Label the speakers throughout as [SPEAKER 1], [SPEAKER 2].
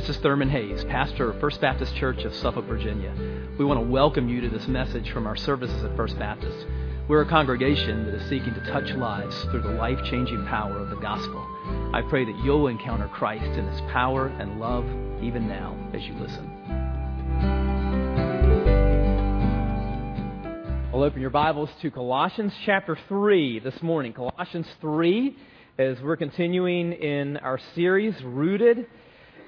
[SPEAKER 1] This is Thurman Hayes, pastor of First Baptist Church of Suffolk, Virginia. We want to welcome you to this message from our services at First Baptist. We're a congregation that is seeking to touch lives through the life changing power of the gospel. I pray that you'll encounter Christ in his power and love even now as you listen. I'll open your Bibles to Colossians chapter 3 this morning. Colossians 3, as we're continuing in our series, Rooted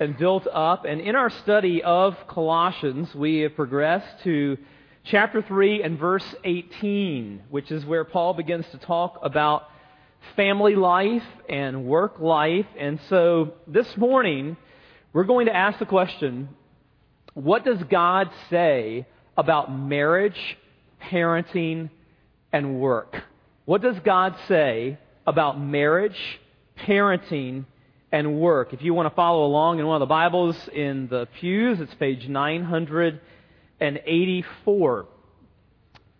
[SPEAKER 1] and built up. And in our study of Colossians, we have progressed to chapter 3 and verse 18, which is where Paul begins to talk about family life and work life. And so this morning, we're going to ask the question what does God say about marriage, parenting, and work? What does God say about marriage, parenting, and work. If you want to follow along in one of the Bibles in the pews, it's page 984.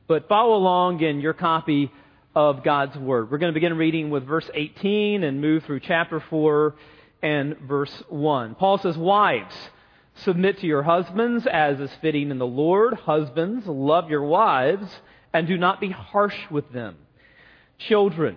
[SPEAKER 1] But follow along in your copy of God's Word. We're going to begin reading with verse 18 and move through chapter 4 and verse 1. Paul says, Wives, submit to your husbands as is fitting in the Lord. Husbands, love your wives and do not be harsh with them. Children,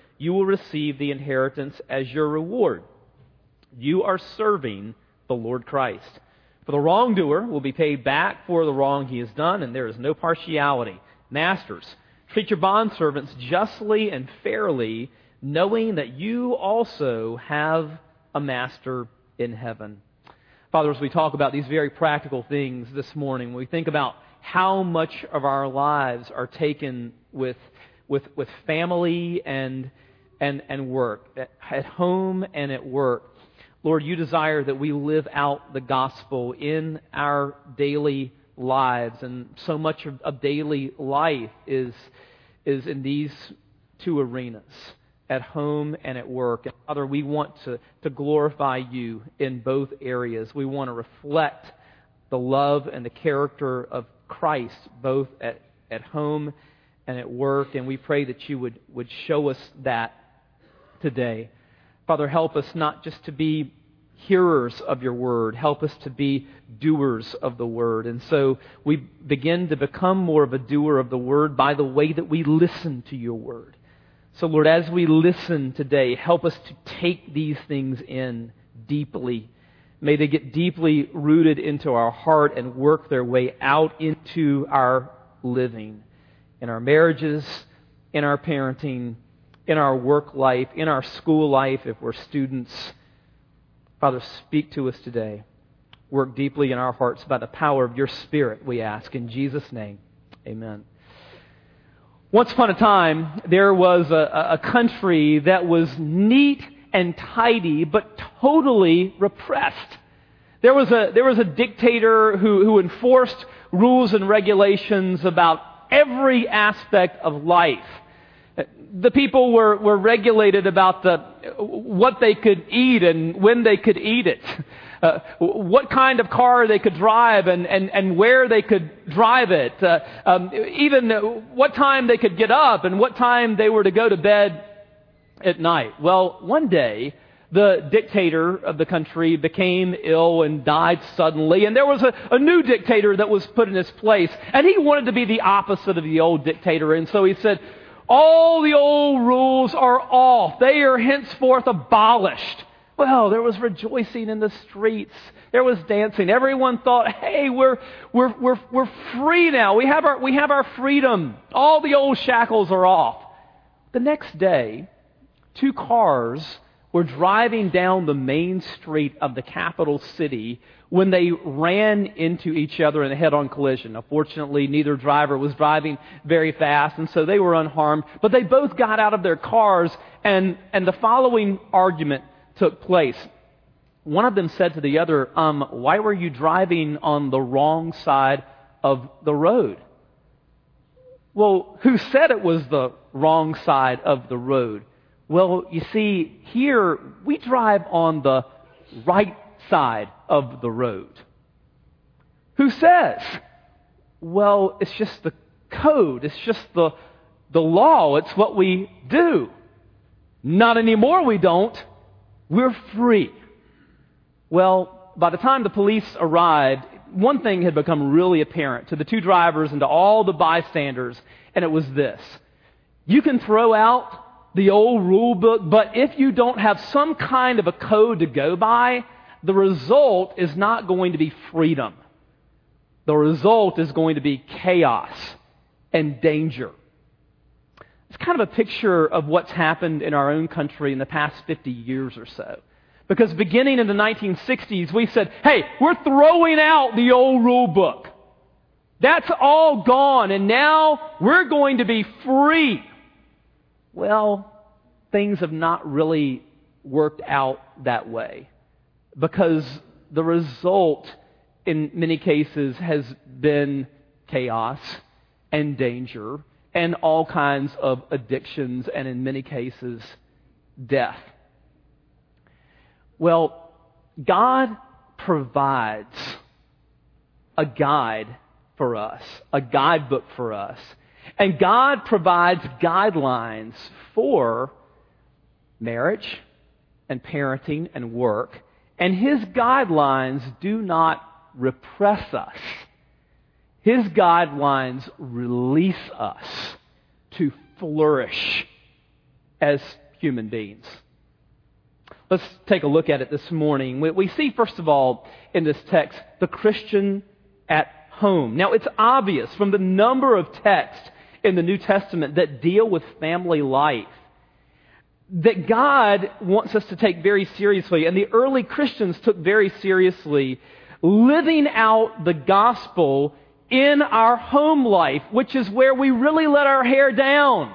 [SPEAKER 1] you will receive the inheritance as your reward. You are serving the Lord Christ. For the wrongdoer will be paid back for the wrong he has done, and there is no partiality. Masters, treat your bondservants justly and fairly, knowing that you also have a master in heaven. Father, as we talk about these very practical things this morning, when we think about how much of our lives are taken with, with, with family and and, and work, at home and at work. Lord, you desire that we live out the gospel in our daily lives. And so much of, of daily life is, is in these two arenas, at home and at work. And Father, we want to, to glorify you in both areas. We want to reflect the love and the character of Christ both at, at home and at work. And we pray that you would, would show us that today. Father, help us not just to be hearers of your word, help us to be doers of the word. And so we begin to become more of a doer of the word by the way that we listen to your word. So, Lord, as we listen today, help us to take these things in deeply. May they get deeply rooted into our heart and work their way out into our living, in our marriages, in our parenting, in our work life, in our school life, if we're students. Father, speak to us today. Work deeply in our hearts by the power of your Spirit, we ask. In Jesus' name, amen. Once upon a time, there was a, a country that was neat and tidy, but totally repressed. There was a, there was a dictator who, who enforced rules and regulations about every aspect of life the people were, were regulated about the, what they could eat and when they could eat it, uh, what kind of car they could drive and, and, and where they could drive it, uh, um, even what time they could get up and what time they were to go to bed at night. Well, one day, the dictator of the country became ill and died suddenly, and there was a, a, new dictator that was put in his place, and he wanted to be the opposite of the old dictator, and so he said, all the old rules are off. They are henceforth abolished. Well, there was rejoicing in the streets. There was dancing. Everyone thought, hey, we're, we're, we're, we're free now. We have, our, we have our freedom. All the old shackles are off. The next day, two cars were driving down the main street of the capital city when they ran into each other in a head on collision. Now, fortunately, neither driver was driving very fast, and so they were unharmed. But they both got out of their cars, and, and the following argument took place. one of them said to the other, um, Why were you driving on the wrong side of the road? Well, who said it was the wrong side of the road? Well, you see, here we drive on the right side of the road. Who says? Well, it's just the code. It's just the, the law. It's what we do. Not anymore, we don't. We're free. Well, by the time the police arrived, one thing had become really apparent to the two drivers and to all the bystanders, and it was this. You can throw out the old rule book, but if you don't have some kind of a code to go by, the result is not going to be freedom. The result is going to be chaos and danger. It's kind of a picture of what's happened in our own country in the past 50 years or so. Because beginning in the 1960s, we said, hey, we're throwing out the old rule book. That's all gone, and now we're going to be free. Well, things have not really worked out that way because the result in many cases has been chaos and danger and all kinds of addictions and in many cases death. Well, God provides a guide for us, a guidebook for us. And God provides guidelines for marriage and parenting and work. And His guidelines do not repress us. His guidelines release us to flourish as human beings. Let's take a look at it this morning. We see, first of all, in this text, the Christian at home. Now, it's obvious from the number of texts in the New Testament that deal with family life that God wants us to take very seriously, and the early Christians took very seriously living out the gospel in our home life, which is where we really let our hair down.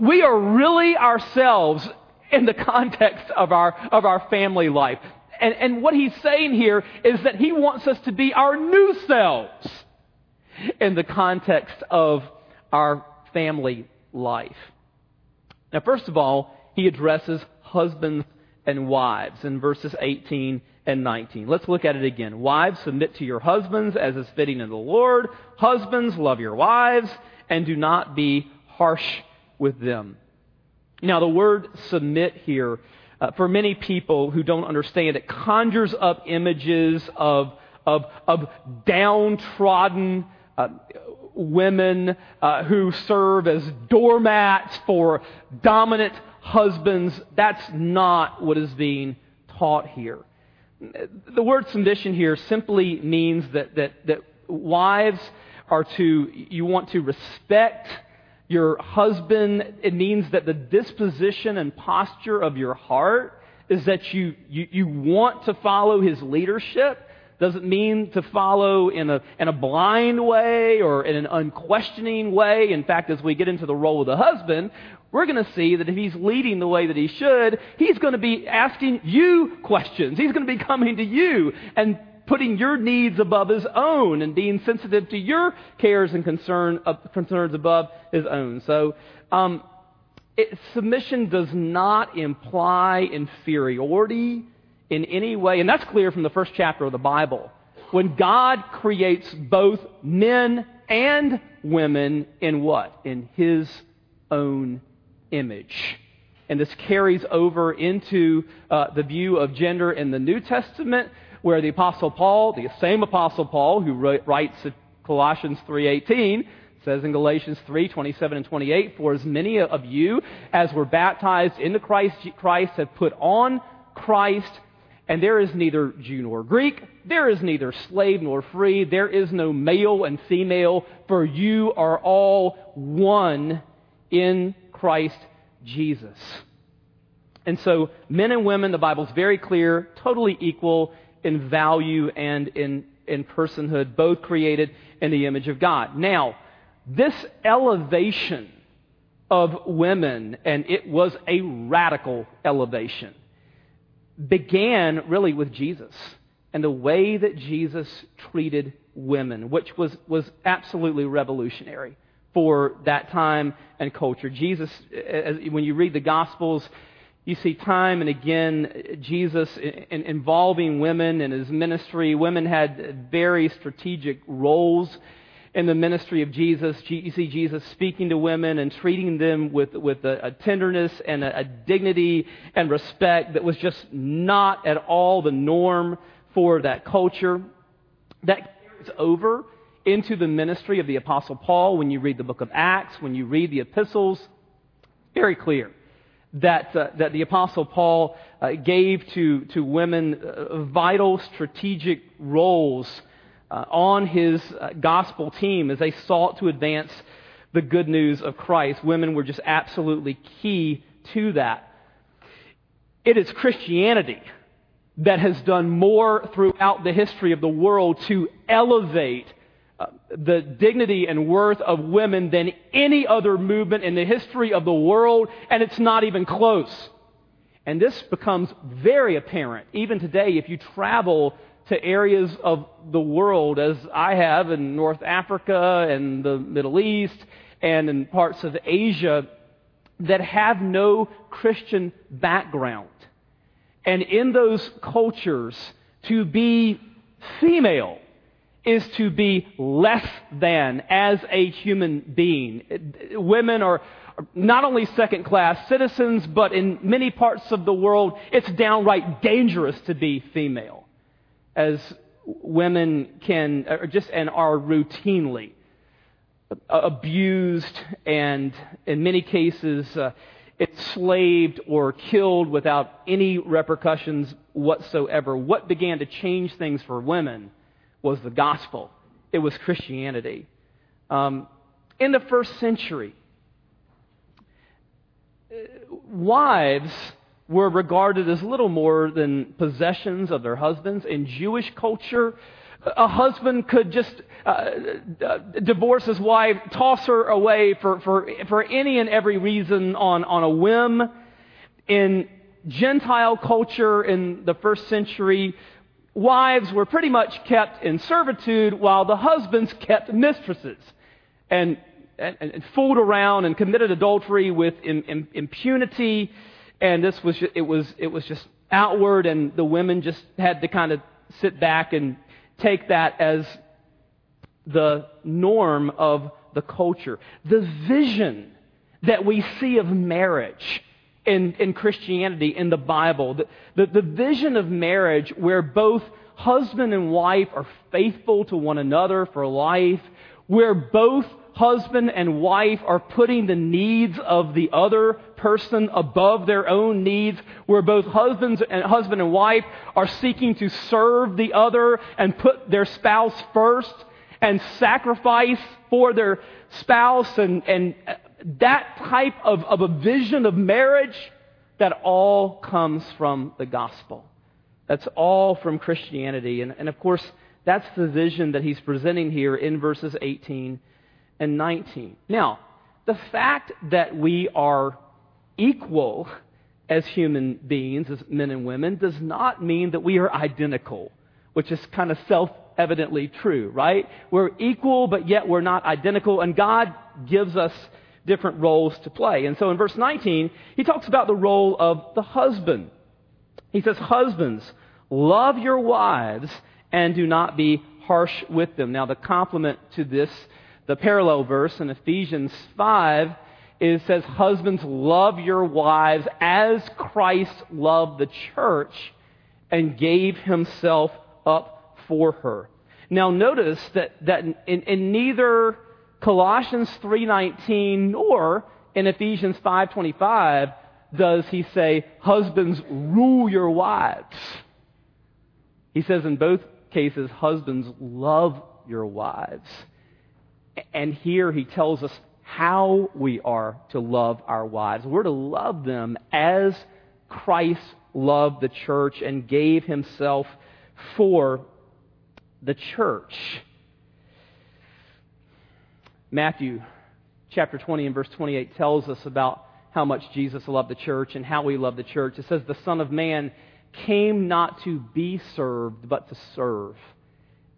[SPEAKER 1] We are really ourselves in the context of our, of our family life. And, and what he's saying here is that he wants us to be our new selves in the context of our family life. Now, first of all, he addresses husbands and wives in verses 18 and 19. Let's look at it again. Wives, submit to your husbands as is fitting in the Lord. Husbands, love your wives and do not be harsh with them. Now, the word submit here, uh, for many people who don't understand it, conjures up images of, of, of downtrodden uh, women uh, who serve as doormats for dominant husbands. That's not what is being taught here. The word submission here simply means that, that, that wives are to, you want to respect your husband. It means that the disposition and posture of your heart is that you, you, you want to follow his leadership. Doesn't mean to follow in a, in a blind way or in an unquestioning way. In fact, as we get into the role of the husband, we're going to see that if he's leading the way that he should, he's going to be asking you questions. He's going to be coming to you and putting your needs above his own and being sensitive to your cares and concern, uh, concerns above his own. So, um, it, submission does not imply inferiority in any way, and that's clear from the first chapter of the Bible. When God creates both men and women in what? In his own image. And this carries over into uh, the view of gender in the New Testament, where the Apostle Paul, the same Apostle Paul who writes Colossians 3.18, says in Galatians 3, 27 and 28, For as many of you as were baptized into Christ, Christ have put on Christ, and there is neither Jew nor Greek, there is neither slave nor free, there is no male and female, for you are all one in Christ Jesus. And so, men and women, the Bible's very clear, totally equal in value and in, in personhood, both created in the image of God. Now, this elevation of women, and it was a radical elevation, began really with Jesus and the way that Jesus treated women, which was, was absolutely revolutionary for that time and culture. Jesus, when you read the Gospels, you see time and again Jesus in, involving women in his ministry. Women had very strategic roles in the ministry of Jesus. You see Jesus speaking to women and treating them with, with a, a tenderness and a, a dignity and respect that was just not at all the norm for that culture. That carries over into the ministry of the Apostle Paul when you read the book of Acts, when you read the epistles. Very clear that, uh, that the Apostle Paul uh, gave to, to women uh, vital strategic roles uh, on his uh, gospel team as they sought to advance the good news of Christ. Women were just absolutely key to that. It is Christianity that has done more throughout the history of the world to elevate the dignity and worth of women than any other movement in the history of the world, and it's not even close. And this becomes very apparent even today if you travel to areas of the world, as I have in North Africa and the Middle East and in parts of Asia, that have no Christian background. And in those cultures, to be female is to be less than as a human being. Women are not only second class citizens, but in many parts of the world, it's downright dangerous to be female, as women can, or just and are routinely abused and, in many cases, uh, enslaved or killed without any repercussions whatsoever. What began to change things for women was the gospel, it was Christianity. Um, in the first century, wives were regarded as little more than possessions of their husbands. In Jewish culture, a husband could just uh, uh, divorce his wife, toss her away for, for, for any and every reason on, on a whim. In Gentile culture in the first century, wives were pretty much kept in servitude while the husbands kept mistresses and, and, and fooled around and committed adultery with in, in, impunity. And this was, just, it was, it was just outward and the women just had to kind of sit back and take that as the norm of the culture. The vision that we see of marriage in, in Christianity, in the Bible. The, the, the vision of marriage where both husband and wife are faithful to one another for life, where both husband and wife are putting the needs of the other person above their own needs, where both husbands and husband and wife are seeking to serve the other and put their spouse first and sacrifice for their spouse and, and that type of, of a vision of marriage, that all comes from the gospel. That's all from Christianity. And, and of course, that's the vision that he's presenting here in verses 18 and 19. Now, the fact that we are equal as human beings, as men and women, does not mean that we are identical, which is kind of self evidently true, right? We're equal, but yet we're not identical, and God gives us different roles to play. And so in verse 19, he talks about the role of the husband. He says, Husbands, love your wives and do not be harsh with them. Now, the complement to this, the parallel verse in Ephesians 5, is says, Husbands, love your wives as Christ loved the church and gave himself up for her. Now, notice that, that in, in neither Colossians 3:19 nor in Ephesians 5:25 does he say husbands rule your wives. He says in both cases husbands love your wives. And here he tells us how we are to love our wives. We're to love them as Christ loved the church and gave himself for the church. Matthew chapter 20 and verse 28 tells us about how much Jesus loved the church and how we love the church. It says, The Son of Man came not to be served, but to serve,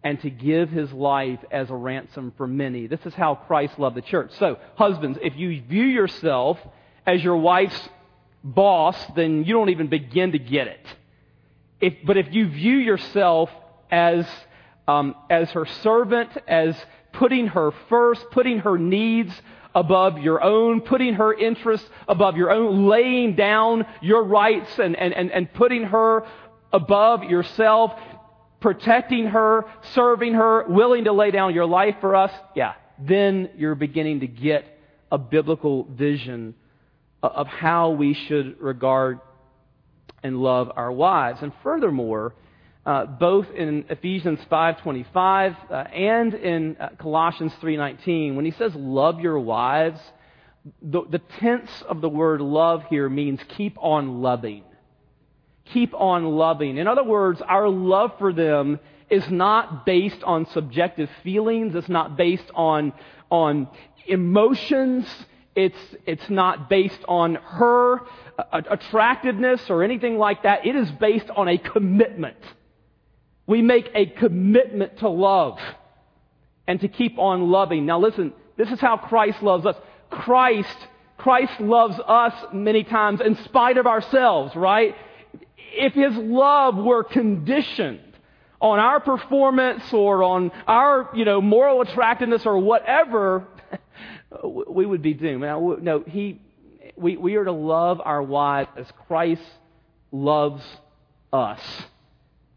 [SPEAKER 1] and to give his life as a ransom for many. This is how Christ loved the church. So, husbands, if you view yourself as your wife's boss, then you don't even begin to get it. If, but if you view yourself as, um, as her servant, as putting her first, putting her needs above your own, putting her interests above your own, laying down your rights and, and, and, and putting her above yourself, protecting her, serving her, willing to lay down your life for us, yeah, then you're beginning to get a biblical vision of how we should regard and love our wives. And furthermore, uh, both in Ephesians 5:25 uh, and in uh, Colossians 3:19, when he says "love your wives," the, the tense of the word "love" here means keep on loving. Keep on loving. In other words, our love for them is not based on subjective feelings. It's not based on on emotions. It's, it's not based on her attractiveness or anything like that. It is based on a commitment. We make a commitment to love and to keep on loving. Now listen, this is how Christ loves us. Christ, Christ loves us many times in spite of ourselves, right? If His love were conditioned on our performance or on our, you know, moral attractiveness or whatever, we would be doomed. Now, no, he, we, we are to love our wives as Christ loves us.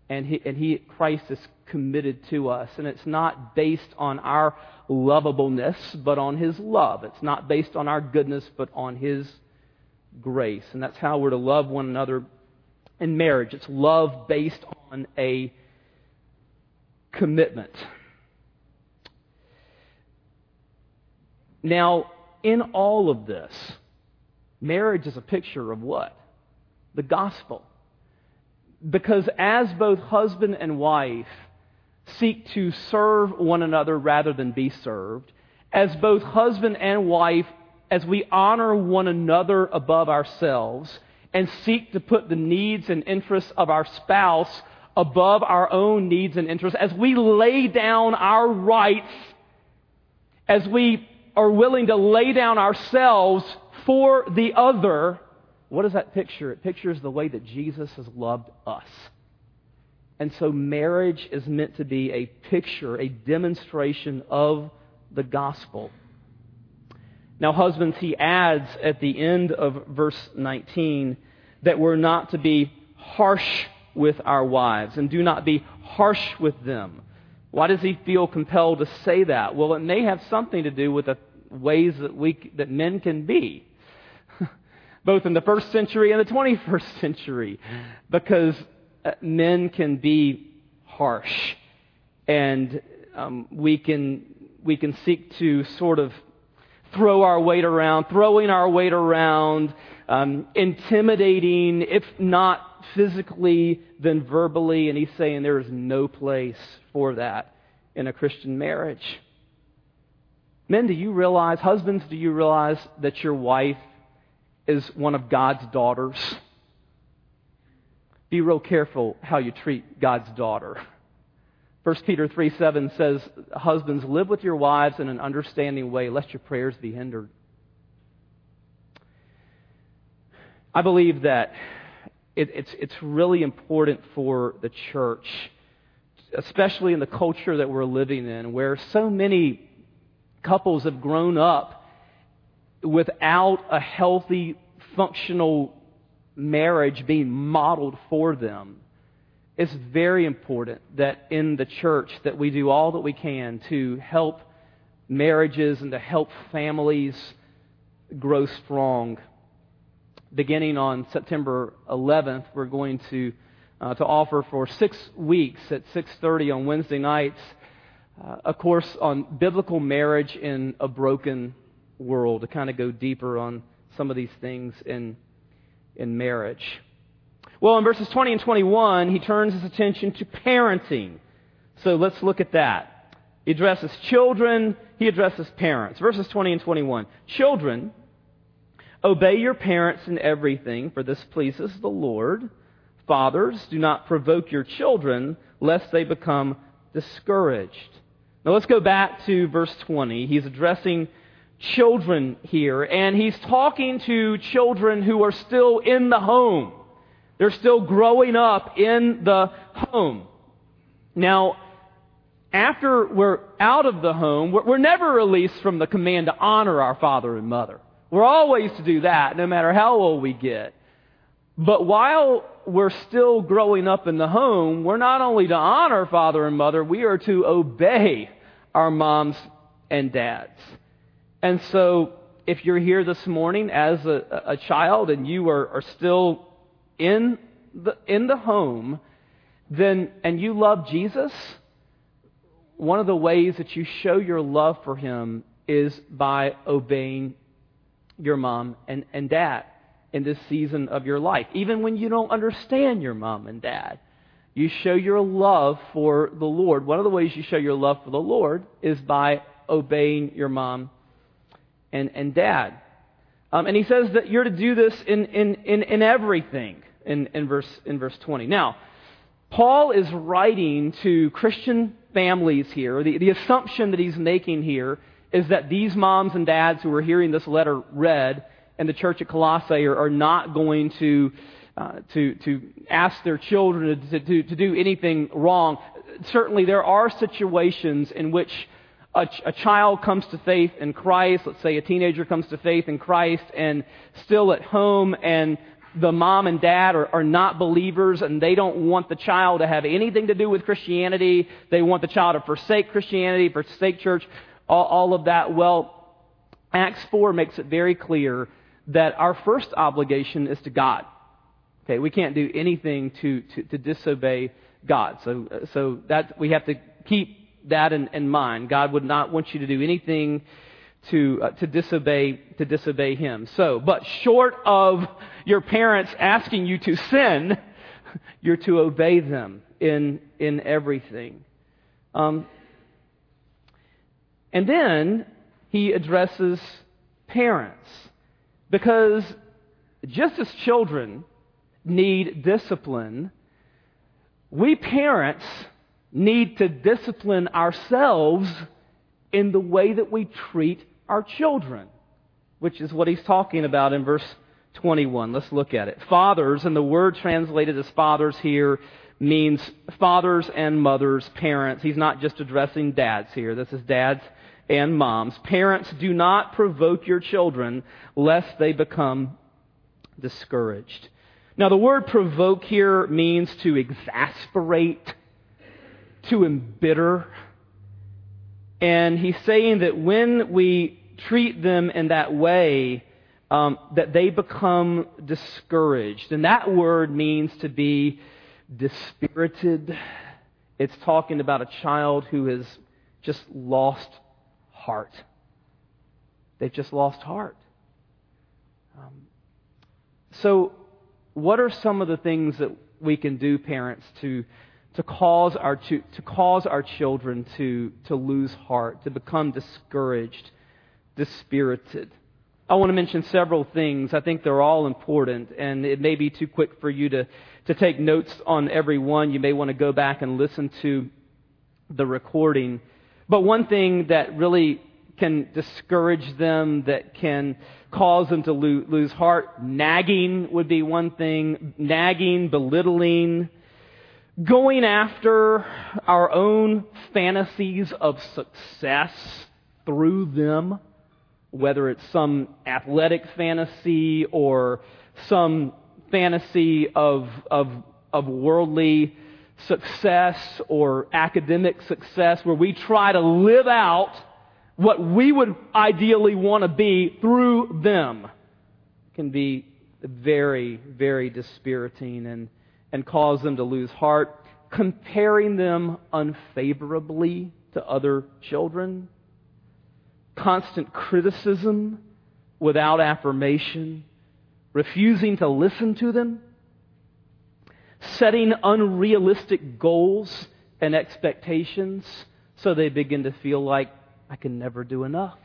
[SPEAKER 1] And, he, and he, Christ is committed to us. And it's not based on our lovableness, but on his love. It's not based on our goodness, but on his grace. And that's how we're to love one another in marriage. It's love based on a commitment. Now, in all of this, marriage is a picture of what? The gospel. Because as both husband and wife seek to serve one another rather than be served, as both husband and wife, as we honor one another above ourselves and seek to put the needs and interests of our spouse above our own needs and interests, as we lay down our rights, as we are willing to lay down ourselves for the other, what does that picture? It pictures the way that Jesus has loved us. And so marriage is meant to be a picture, a demonstration of the gospel. Now, husbands, he adds at the end of verse 19 that we're not to be harsh with our wives and do not be harsh with them. Why does he feel compelled to say that? Well, it may have something to do with the ways that we that men can be, both in the first century and the 21st century, because uh, men can be harsh, and um, we can we can seek to sort of throw our weight around, throwing our weight around, um, intimidating, if not physically, then verbally. And he's saying there is no place for that in a Christian marriage. Men, do you realize, husbands, do you realize that your wife is one of God's daughters? Be real careful how you treat God's daughter. 1 Peter 3 7 says, Husbands, live with your wives in an understanding way, lest your prayers be hindered. I believe that it, it's, it's really important for the church, especially in the culture that we're living in, where so many couples have grown up without a healthy, functional marriage being modeled for them. It's very important that in the church that we do all that we can to help marriages and to help families grow strong beginning on September 11th, we're going to uh, to offer for six weeks at 6:30 on Wednesday nights, uh, a course on biblical marriage in a broken world to kind of go deeper on some of these things in in marriage. Well, in verses 20 and 21, he turns his attention to parenting. So let's look at that. He addresses children, he addresses parents. Verses 20 and 21. Children, Obey your parents in everything, for this pleases the Lord. Fathers, do not provoke your children, lest they become discouraged. Now let's go back to verse 20. He's addressing children here, and he's talking to children who are still in the home. They're still growing up in the home. Now, after we're out of the home, we're never released from the command to honor our father and mother. We're always to do that, no matter how old we get. But while we're still growing up in the home, we're not only to honor father and mother, we are to obey our moms and dads. And so, if you're here this morning as a, a child and you are, are still in the, in the home, then, and you love Jesus, one of the ways that you show your love for him is by obeying your mom and, and dad in this season of your life. Even when you don't understand your mom and dad, you show your love for the Lord. One of the ways you show your love for the Lord is by obeying your mom and, and dad. Um, and he says that you're to do this in, in, in, in everything in, in, verse, in verse 20. Now, Paul is writing to Christian families here. The, the assumption that he's making here is that these moms and dads who are hearing this letter read in the church at Colossae are, are not going to, uh, to, to ask their children to, to, to do anything wrong. Certainly, there are situations in which a, a, child comes to faith in Christ, let's say a teenager comes to faith in Christ and still at home and the mom and dad are, are not believers and they don't want the child to have anything to do with Christianity. They want the child to forsake Christianity, forsake church, all, all of that. Well, Acts 4 makes it very clear that our first obligation is to God. Okay, we can't do anything to, to, to disobey God. So, so that, we have to keep that in, in mind. God would not want you to do anything to, uh, to disobey, to disobey Him. So, but short of your parents asking you to sin, you're to obey them in, in everything. Um, and then he addresses parents. Because just as children need discipline, we parents need to discipline ourselves in the way that we treat our children, which is what he's talking about in verse 21. Let's look at it. Fathers, and the word translated as fathers here means fathers and mothers, parents. He's not just addressing dads here. This is dads and moms. Parents, do not provoke your children lest they become discouraged. Now, the word provoke here means to exasperate, to embitter. And he's saying that when we treat them in that way, um, that they become discouraged. And that word means to be dispirited. It's talking about a child who has just lost heart. They've just lost heart. Um, so, what are some of the things that we can do, parents, to to cause our to, to cause our children to to lose heart, to become discouraged, dispirited? I want to mention several things. I think they're all important, and it may be too quick for you to, to take notes on every one. You may want to go back and listen to the recording. But one thing that really can discourage them, that can cause them to lose heart, nagging would be one thing. Nagging, belittling, going after our own fantasies of success through them, whether it's some athletic fantasy or some fantasy of, of, of worldly success or academic success where we try to live out what we would ideally want to be through them can be very, very dispiriting and, and cause them to lose heart. Comparing them unfavorably to other children, constant criticism without affirmation, refusing to listen to them setting unrealistic goals and expectations so they begin to feel like I can never do enough.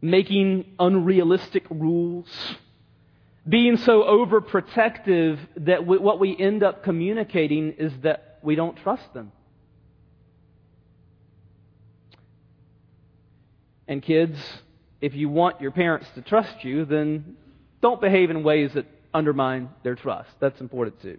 [SPEAKER 1] Making unrealistic rules being so overprotective that we, what we end up communicating is that we don't trust them. And kids, if you want your parents to trust you, then don't behave in ways that undermine their trust. That's important too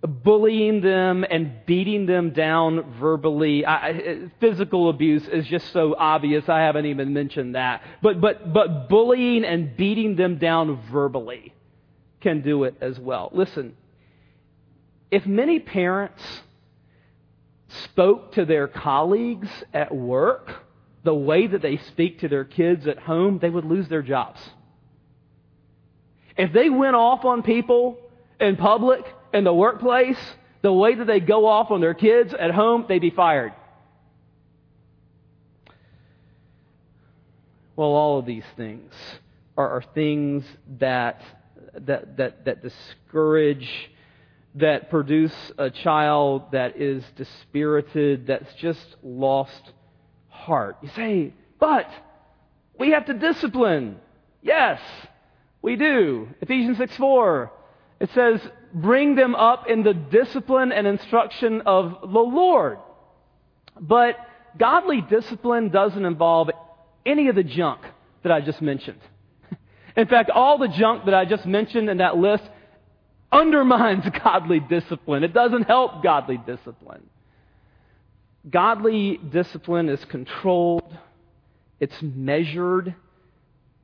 [SPEAKER 1] bullying them and beating them down verbally. I, physical abuse is just so obvious. I haven't even mentioned that. But, but, but bullying and beating them down verbally can do it as well. Listen, if many parents spoke to their colleagues at work the way that they speak to their kids at home, they would lose their jobs. If they went off on people in public, in the workplace, the way that they go off on their kids at home, they'd be fired. Well, all of these things are, are things that, that, that, that discourage, that produce a child that is dispirited, that's just lost heart. You say, but we have to discipline. Yes, we do. Ephesians 6 4. It says, bring them up in the discipline and instruction of the Lord. But godly discipline doesn't involve any of the junk that I just mentioned. In fact, all the junk that I just mentioned in that list undermines godly discipline. It doesn't help godly discipline. Godly discipline is controlled, it's measured,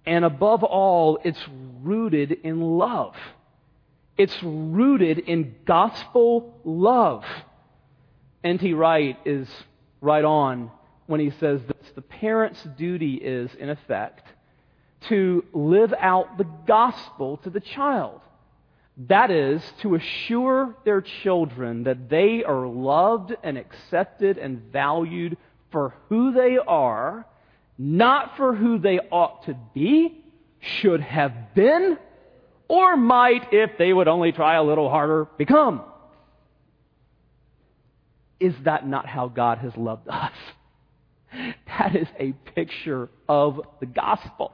[SPEAKER 1] and above all, it's rooted in love. It's rooted in gospel love. N.T. Wright is right on when he says this the parent's duty is, in effect, to live out the gospel to the child. That is, to assure their children that they are loved and accepted and valued for who they are, not for who they ought to be, should have been, or might, if they would only try a little harder, become. Is that not how God has loved us? That is a picture of the gospel.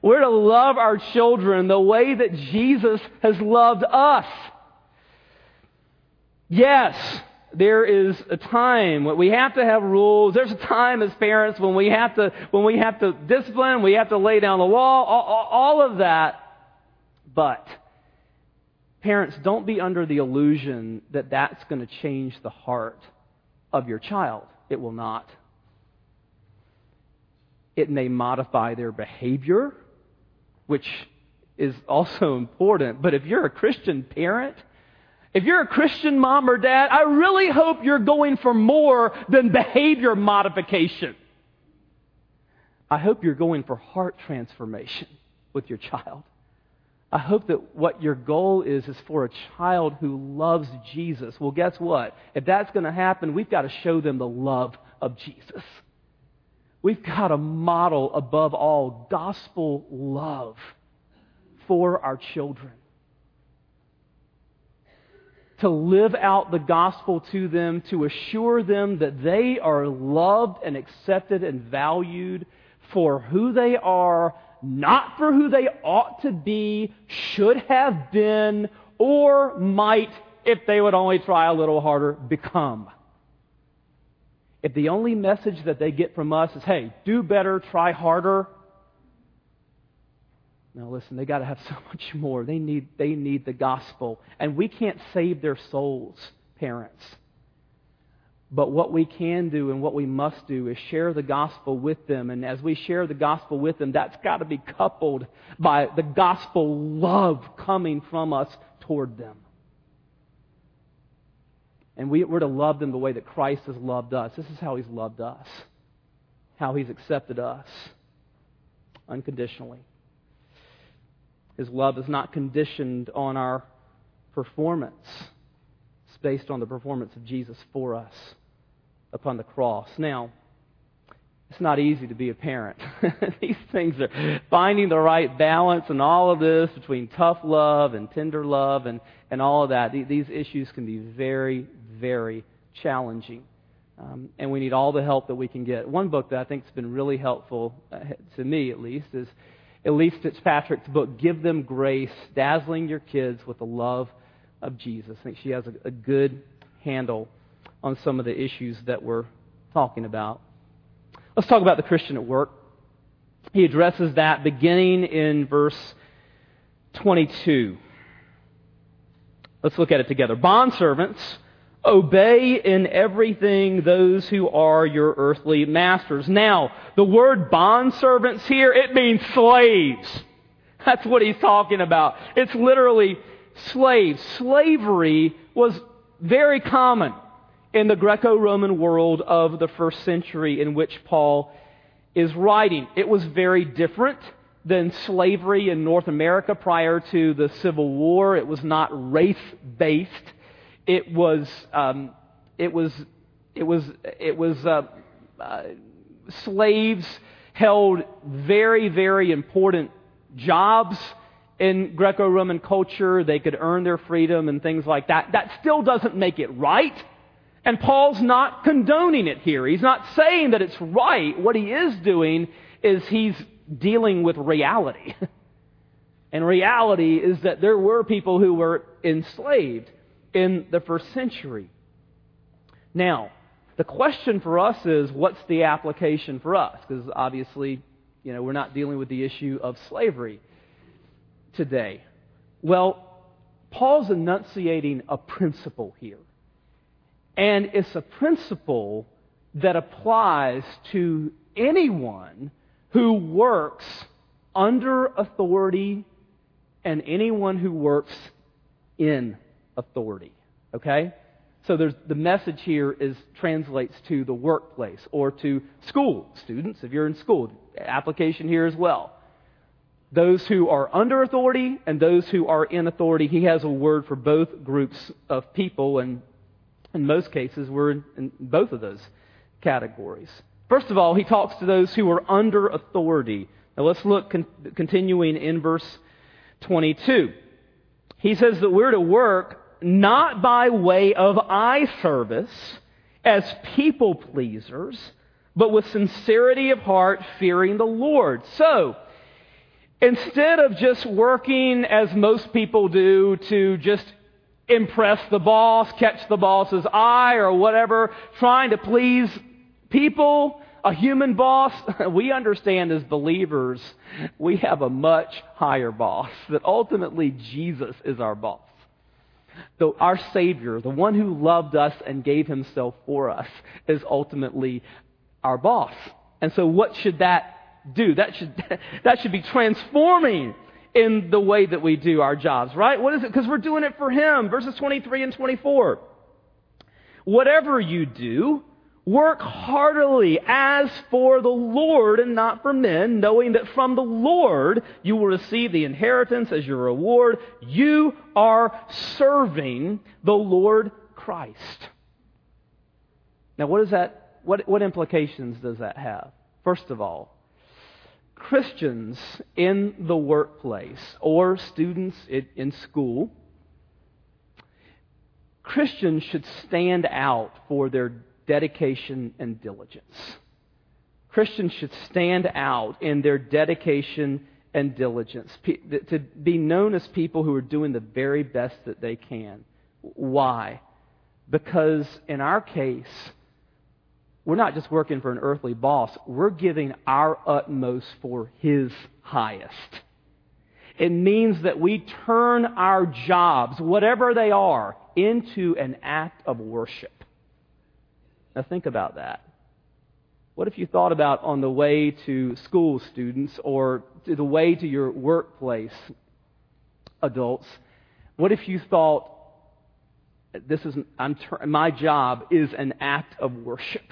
[SPEAKER 1] We're to love our children the way that Jesus has loved us. Yes, there is a time when we have to have rules. There's a time as parents when we have to, when we have to discipline, we have to lay down the law, all, all of that. But parents, don't be under the illusion that that's going to change the heart of your child. It will not. It may modify their behavior, which is also important. But if you're a Christian parent, if you're a Christian mom or dad, I really hope you're going for more than behavior modification. I hope you're going for heart transformation with your child. I hope that what your goal is is for a child who loves Jesus. Well, guess what? If that's going to happen, we've got to show them the love of Jesus. We've got to model above all gospel love for our children. To live out the gospel to them, to assure them that they are loved and accepted and valued for who they are not for who they ought to be, should have been, or might, if they would only try a little harder, become. If the only message that they get from us is, hey, do better, try harder, now listen, they got to have so much more. They need, they need the gospel. And we can't save their souls, parents. But what we can do and what we must do is share the gospel with them. And as we share the gospel with them, that's got to be coupled by the gospel love coming from us toward them. And we, we're to love them the way that Christ has loved us. This is how He's loved us, how He's accepted us unconditionally. His love is not conditioned on our performance, it's based on the performance of Jesus for us upon the cross. Now, it's not easy to be a parent. These things are finding the right balance and all of this between tough love and tender love and, and all of that. These issues can be very, very challenging. Um, and we need all the help that we can get. One book that I think has been really helpful, uh, to me at least, is, Elyse Fitzpatrick's book, Give Them Grace, Dazzling Your Kids with the Love of Jesus. I think she has a, a good handle on some of the issues that we're talking about. Let's talk about the Christian at work. He addresses that beginning in verse 22. Let's look at it together. Bondservants, obey in everything those who are your earthly masters. Now, the word bondservants here, it means slaves. That's what he's talking about. It's literally slaves. Slavery was very common in the Greco-Roman world of the first century in which Paul is writing. It was very different than slavery in North America prior to the Civil War. It was not race based. It was um, it was it was it was uh, uh, slaves held very very important jobs in Greco-Roman culture. They could earn their freedom and things like that. That still doesn't make it right. And Paul's not condoning it here. He's not saying that it's right. What he is doing is he's dealing with reality. and reality is that there were people who were enslaved in the first century. Now, the question for us is what's the application for us? Because obviously, you know, we're not dealing with the issue of slavery today. Well, Paul's enunciating a principle here. And it's a principle that applies to anyone who works under authority and anyone who works in authority. Okay? So the message here is translates to the workplace or to school students. If you're in school, application here as well. Those who are under authority and those who are in authority. He has a word for both groups of people, and in most cases, we're in, both of those categories. First of all, he talks to those who are under authority. Now let's look con- continuing in verse 22. He says that we're to work not by way of eye service as people pleasers, but with sincerity of heart, fearing the Lord. So, instead of just working as most people do to just impress the boss, catch the boss's eye, or whatever, trying to please people, a human boss, we understand as believers, we have a much higher boss, that ultimately Jesus is our boss. The, our Savior, the one who loved us and gave himself for us, is ultimately our boss. And so what should that do? That should, that should be transforming in the way that we do our jobs, right? What is it? Because we're doing it for Him. Verses 23 and 24. Whatever you do, Work heartily as for the Lord and not for men, knowing that from the Lord you will receive the inheritance as your reward. You are serving the Lord Christ. Now, what is that? What, what implications does that have? First of all, Christians in the workplace or students in school, Christians should stand out for their dedication and diligence. Christians should stand out in their dedication and diligence, to be known as people who are doing the very best that they can. Why? Because in our case, we're not just working for an earthly boss, we're giving our utmost for His highest. It means that we turn our jobs, whatever they are, into an act of worship. Now think about that. What if you thought about on the way to school students or to the way to your workplace, adults? What if you thought this is I'm, my job is an act of worship?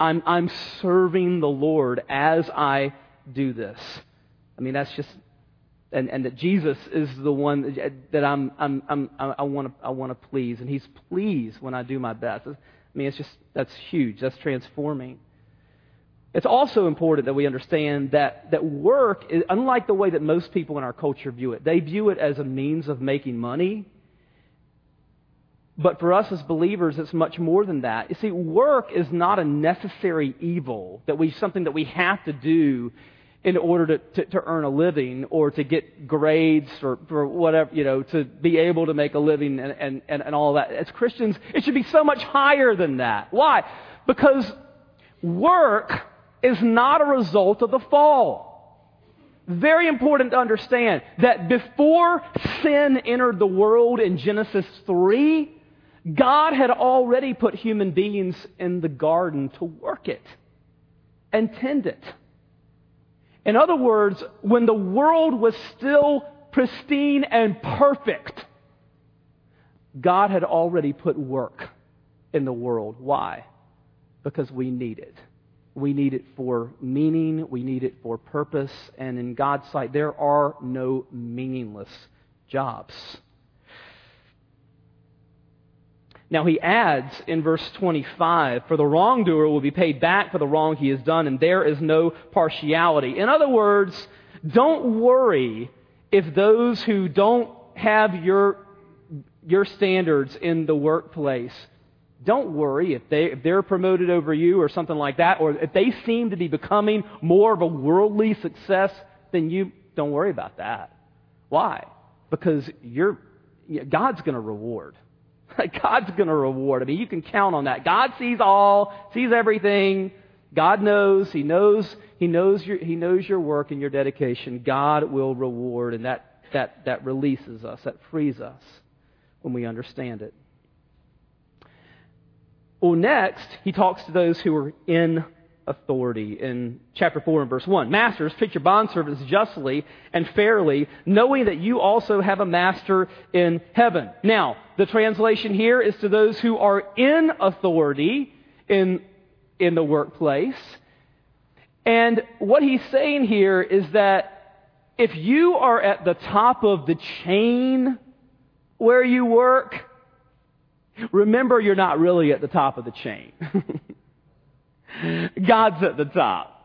[SPEAKER 1] I'm, I'm serving the Lord as I do this. I mean, that's just, and, and that Jesus is the one that I'm, I'm, I'm, I want to I want to please, and He's pleased when I do my best. I mean, it's just, that's huge. That's transforming. It's also important that we understand that, that work, is, unlike the way that most people in our culture view it, they view it as a means of making money. But for us as believers, it's much more than that. You see, work is not a necessary evil, that we, something that we have to do in order to, to, to, earn a living or to get grades or for whatever, you know, to be able to make a living and, and, and, and all that. As Christians, it should be so much higher than that. Why? Because work is not a result of the fall. Very important to understand that before sin entered the world in Genesis 3, God had already put human beings in the garden to work it and tend it. In other words, when the world was still pristine and perfect, God had already put work in the world. Why? Because we need it. We need it for meaning, we need it for purpose, and in God's sight, there are no meaningless jobs. Now he adds in verse 25, for the wrongdoer will be paid back for the wrong he has done, and there is no partiality. In other words, don't worry if those who don't have your, your standards in the workplace, don't worry if, they, if they're promoted over you or something like that, or if they seem to be becoming more of a worldly success than you, don't worry about that. Why? Because you're, God's going to reward. God's going to reward. I mean, you can count on that. God sees all, sees everything. God knows. He knows. He knows your. He knows your work and your dedication. God will reward, and that that that releases us. That frees us when we understand it. Well, next he talks to those who are in authority in chapter 4 and verse 1. Masters, treat your bondservants justly and fairly, knowing that you also have a master in heaven. Now, the translation here is to those who are in authority in, in the workplace. And what he's saying here is that if you are at the top of the chain where you work, remember you're not really at the top of the chain. God's at the top.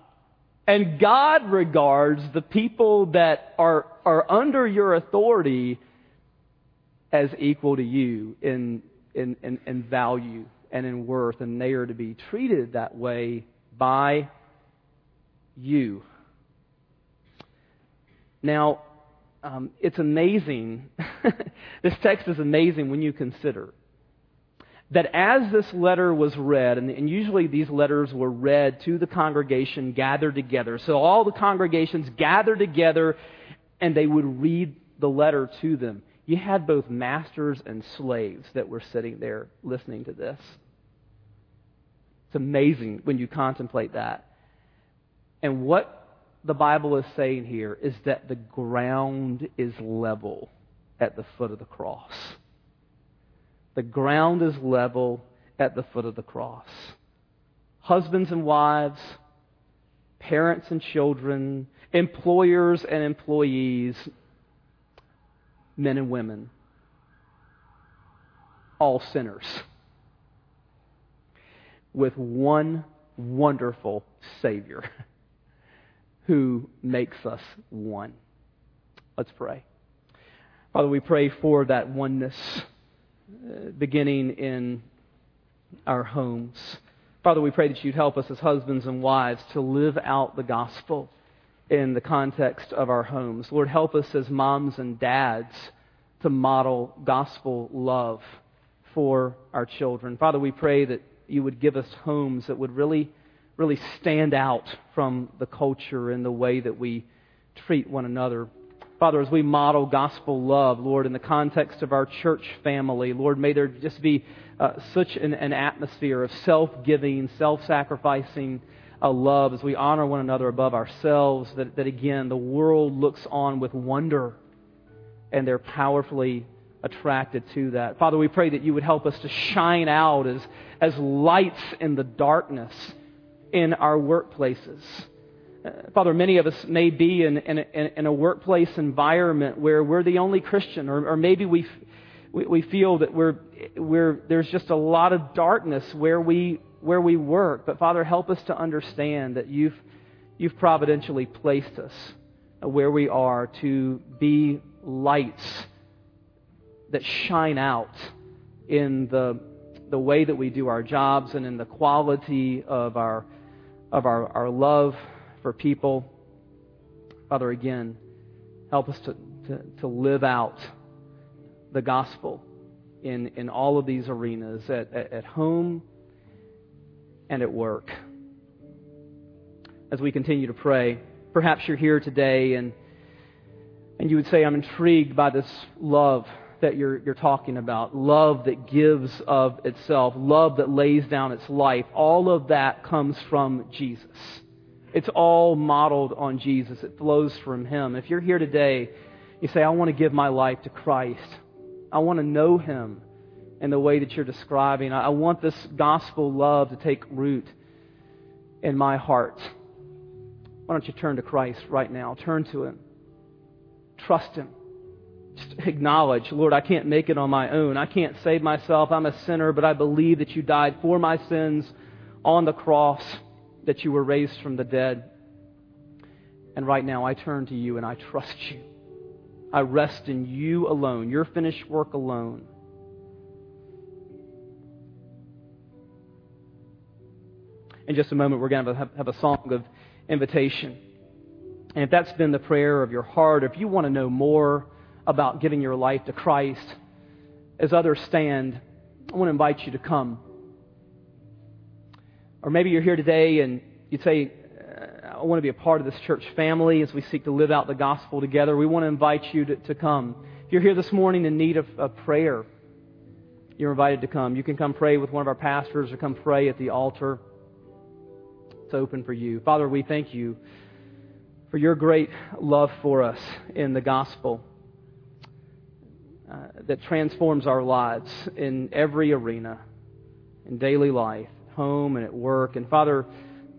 [SPEAKER 1] And God regards the people that are, are under your authority as equal to you in, in, in, in value and in worth, and they are to be treated that way by you. Now, um, it's amazing. this text is amazing when you consider that as this letter was read, and, usually these letters were read to the congregation gathered together. So all the congregations gathered together and they would read the letter to them. You had both masters and slaves that were sitting there listening to this. It's amazing when you contemplate that. And what the Bible is saying here is that the ground is level at the foot of the cross. The ground is level at the foot of the cross. Husbands and wives, parents and children, employers and employees, men and women, all sinners, with one wonderful Savior who makes us one. Let's pray. Father, we pray for that oneness Uh, beginning in our homes. Father, we pray that you'd help us as husbands and wives to live out the gospel in the context of our homes. Lord, help us as moms and dads to model gospel love for our children. Father, we pray that you would give us homes that would really, really stand out from the culture and the way that we treat one another. Father, as we model gospel love, Lord, in the context of our church family, Lord, may there just be uh, such an, an, atmosphere of self giving, self sacrificing uh, love as we honor one another above ourselves, that, that again, the world looks on with wonder and they're powerfully attracted to that. Father, we pray that you would help us to shine out as, as lights in the darkness in our workplaces. Father, many of us may be in, in, a, in a workplace environment where we're the only Christian, or, or maybe we, we, we feel that we're, we're, there's just a lot of darkness where we, where we work. But Father, help us to understand that you've, you've providentially placed us where we are to be lights that shine out in the, the way that we do our jobs and in the quality of our, of our, our love for people. Father, again, help us to, to, to live out the gospel in, in all of these arenas at, at, at home and at work. As we continue to pray, perhaps you're here today and, and you would say, I'm intrigued by this love that you're, you're talking about. Love that gives of itself. Love that lays down its life. All of that comes from Jesus. It's all modeled on Jesus. It flows from Him. If you're here today, you say, I want to give my life to Christ. I want to know Him in the way that you're describing. I want this gospel love to take root in my heart. Why don't you turn to Christ right now? Turn to Him. Trust Him. Just acknowledge, Lord, I can't make it on my own. I can't save myself. I'm a sinner, but I believe that you died for my sins on the cross that you were raised from the dead. And right now, I turn to you and I trust you. I rest in you alone, your finished work alone. In just a moment, we're going to have, have a song of invitation. And if that's been the prayer of your heart, if you want to know more about giving your life to Christ, as others stand, I want to invite you to come or maybe you're here today and you'd say, I want to be a part of this church family as we seek to live out the gospel together. We want to invite you to, to come. If you're here this morning in need of, of prayer, you're invited to come. You can come pray with one of our pastors or come pray at the altar. It's open for you. Father, we thank you for your great love for us in the gospel uh, that transforms our lives in every arena, in daily life home and at work. And Father,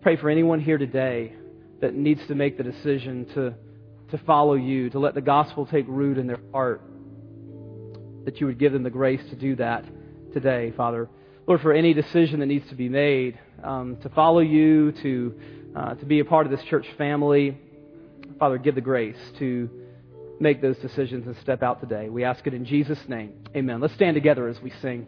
[SPEAKER 1] pray for anyone here today that needs to make the decision to, to follow you, to let the gospel take root in their heart, that you would give them the grace to do that today, Father. Lord, for any decision that needs to be made um, to follow you, to, uh, to be a part of this church family, Father, give the grace to make those decisions and step out today. We ask it in Jesus' name. Amen. Let's stand together as we sing.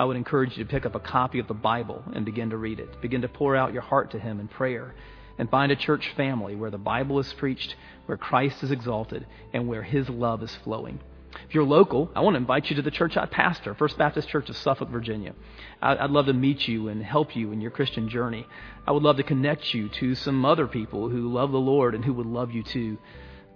[SPEAKER 1] I would encourage you to pick up a copy of the Bible and begin to read it. Begin to pour out your heart to Him in prayer. And find a church family where the Bible is preached, where Christ is exalted, and where His love is flowing. If you're local, I want to invite you to the church I pastor, First Baptist Church of Suffolk, Virginia. I'd love to meet you and help you in your Christian journey. I would love to connect you to some other people who love the Lord and who would love you too.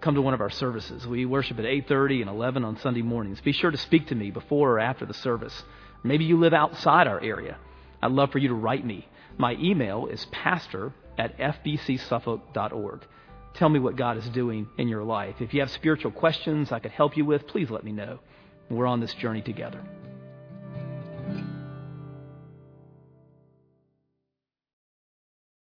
[SPEAKER 1] Come to one of our services. We worship at 8:30 and 11 on Sunday mornings. Be sure to speak to me before or after the service. Maybe you live outside our area. I'd love for you to write me. My email is pastor at fbcsuffolk.org. Tell me what God is doing in your life. If you have spiritual questions I could help you with, please let me know. We're on this journey together.